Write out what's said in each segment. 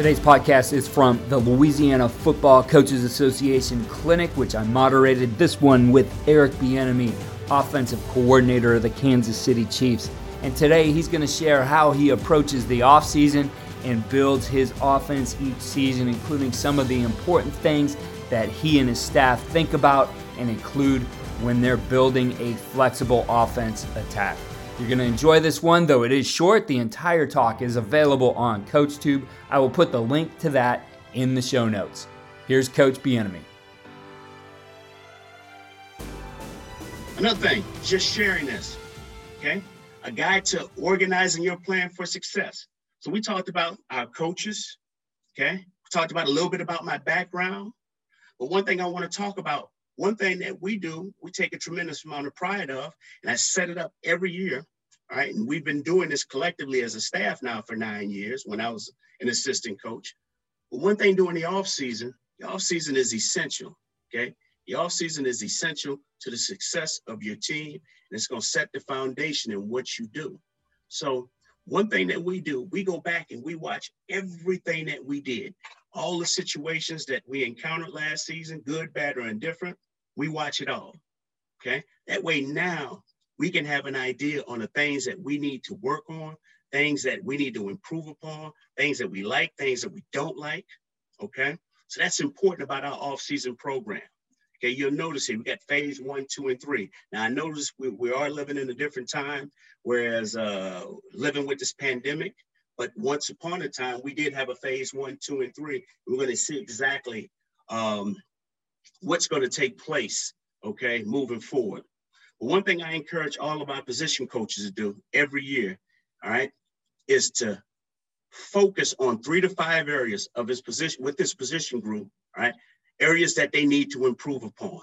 Today's podcast is from the Louisiana Football Coaches Association Clinic, which I moderated. This one with Eric Bieniemy, offensive coordinator of the Kansas City Chiefs. And today he's going to share how he approaches the offseason and builds his offense each season, including some of the important things that he and his staff think about and include when they're building a flexible offense attack. You're going to enjoy this one, though it is short. The entire talk is available on CoachTube. I will put the link to that in the show notes. Here's Coach Bieniemy. Another thing, just sharing this, okay? A guide to organizing your plan for success. So we talked about our coaches, okay? We talked about a little bit about my background. But one thing I want to talk about one thing that we do, we take a tremendous amount of pride of, and I set it up every year. All right. And we've been doing this collectively as a staff now for nine years when I was an assistant coach. But one thing during the off season, the off season is essential. Okay. The off season is essential to the success of your team, and it's going to set the foundation in what you do. So one thing that we do, we go back and we watch everything that we did, all the situations that we encountered last season, good, bad, or indifferent we watch it all. Okay. That way now we can have an idea on the things that we need to work on, things that we need to improve upon, things that we like, things that we don't like. Okay. So that's important about our off-season program. Okay, you'll notice here we got phase one, two, and three. Now I notice we, we are living in a different time, whereas uh, living with this pandemic. But once upon a time, we did have a phase one, two, and three. We're going to see exactly um, what's going to take place, okay, moving forward. But one thing I encourage all of our position coaches to do every year, all right, is to focus on three to five areas of his position with this position group, all right, areas that they need to improve upon.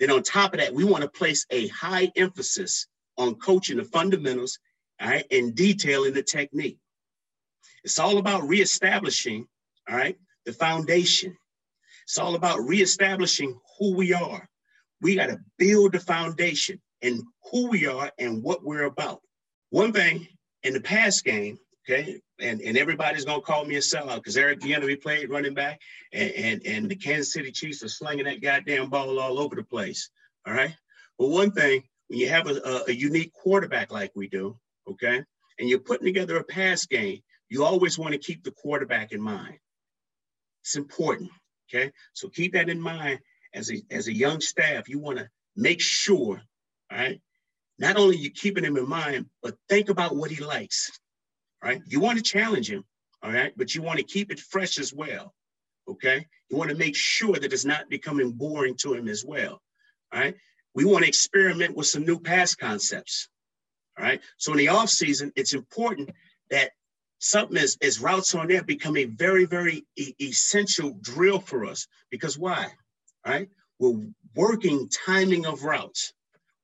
Then on top of that, we want to place a high emphasis on coaching the fundamentals, all right, and detailing the technique. It's all about reestablishing, all right, the foundation it's all about reestablishing who we are. We got to build the foundation and who we are and what we're about. One thing in the past game, okay, and, and everybody's gonna call me a sellout because Eric Bieniemy played running back, and, and and the Kansas City Chiefs are slinging that goddamn ball all over the place. All right, but one thing when you have a, a, a unique quarterback like we do, okay, and you're putting together a pass game, you always want to keep the quarterback in mind. It's important. Okay, so keep that in mind as a as a young staff. You want to make sure, all right, not only you keeping him in mind, but think about what he likes. Right, you want to challenge him, all right, but you want to keep it fresh as well. Okay, you want to make sure that it's not becoming boring to him as well. All right, we want to experiment with some new pass concepts. All right, so in the off season, it's important that something as, as routes on air become a very, very e- essential drill for us. Because why? Right? We're working timing of routes.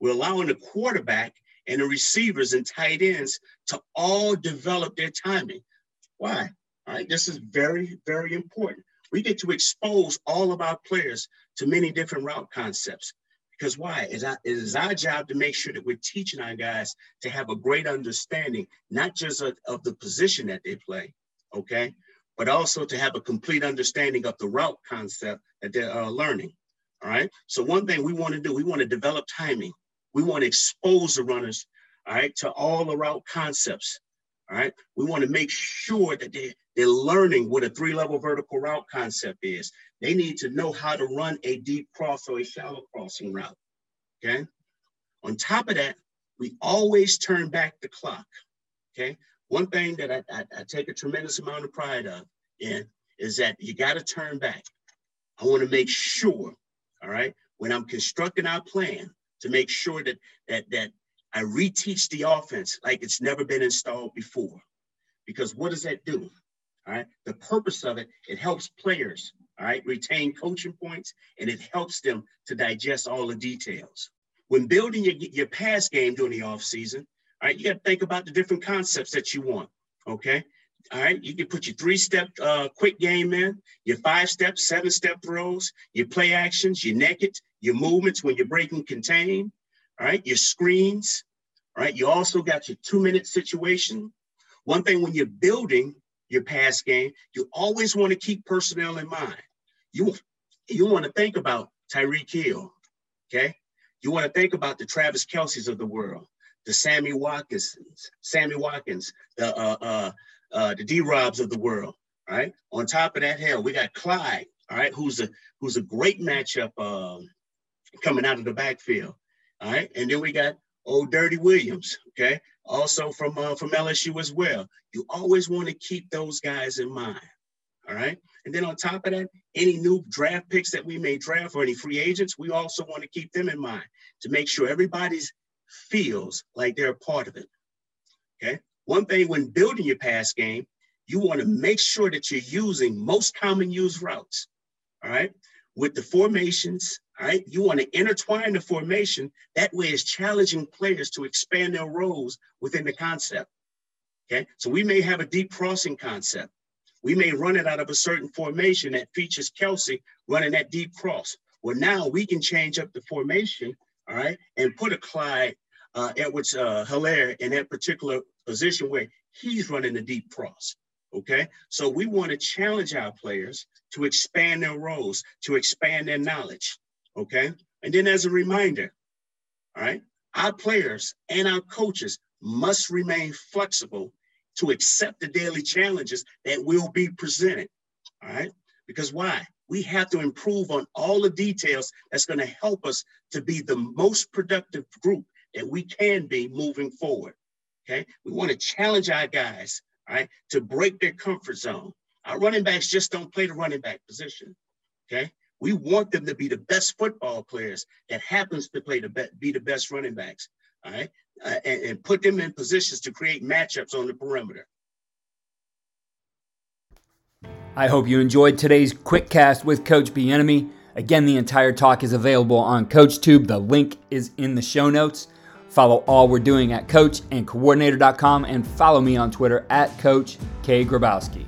We're allowing the quarterback and the receivers and tight ends to all develop their timing. Why? All right, this is very, very important. We get to expose all of our players to many different route concepts. Because why? It is our job to make sure that we're teaching our guys to have a great understanding, not just of, of the position that they play, okay, but also to have a complete understanding of the route concept that they're uh, learning. All right. So one thing we want to do, we want to develop timing. We want to expose the runners, all right, to all the route concepts. All right. We want to make sure that they, they're learning what a three-level vertical route concept is. They need to know how to run a deep cross or a shallow crossing route. Okay. On top of that, we always turn back the clock. Okay. One thing that I, I, I take a tremendous amount of pride of in is that you got to turn back. I want to make sure, all right, when I'm constructing our plan, to make sure that that that I reteach the offense like it's never been installed before. Because what does that do? All right. The purpose of it, it helps players, all right, retain coaching points and it helps them to digest all the details. When building your, your pass game during the offseason, all right, you got to think about the different concepts that you want. Okay. All right. You can put your three step uh, quick game in, your five step, seven step throws, your play actions, your naked, your movements when you're breaking contain, all right, your screens, all right. You also got your two minute situation. One thing when you're building your pass game, you always want to keep personnel in mind. You, you want to think about Tyreek Hill, okay? You want to think about the Travis Kelce's of the world, the Sammy Watkins, Sammy Watkins, the uh, uh, uh, the D Robs of the world. All right. On top of that, hell, we got Clyde. All right, who's a who's a great matchup um, coming out of the backfield. All right, and then we got old Dirty Williams. Okay, also from uh, from LSU as well. You always want to keep those guys in mind. All right. And then on top of that, any new draft picks that we may draft or any free agents, we also want to keep them in mind to make sure everybody's feels like they're a part of it. Okay. One thing when building your pass game, you want to make sure that you're using most common used routes. All right. With the formations, all right, you want to intertwine the formation. That way, it's challenging players to expand their roles within the concept. Okay, so we may have a deep crossing concept. We may run it out of a certain formation that features Kelce running that deep cross. Well, now we can change up the formation, all right, and put a Clyde uh, Edwards uh, Helaire in that particular position where he's running the deep cross. Okay, so we want to challenge our players to expand their roles, to expand their knowledge. Okay. And then as a reminder, all right, our players and our coaches must remain flexible to accept the daily challenges that will be presented. All right. Because why? We have to improve on all the details that's going to help us to be the most productive group that we can be moving forward. Okay. We want to challenge our guys, all right, to break their comfort zone. Our running backs just don't play the running back position. Okay. We want them to be the best football players that happens to play the be, be the best running backs, all right, uh, and, and put them in positions to create matchups on the perimeter. I hope you enjoyed today's quick cast with Coach Bieniemy. Again, the entire talk is available on CoachTube. The link is in the show notes. Follow all we're doing at coach and and follow me on Twitter at Coach K. Grabowski.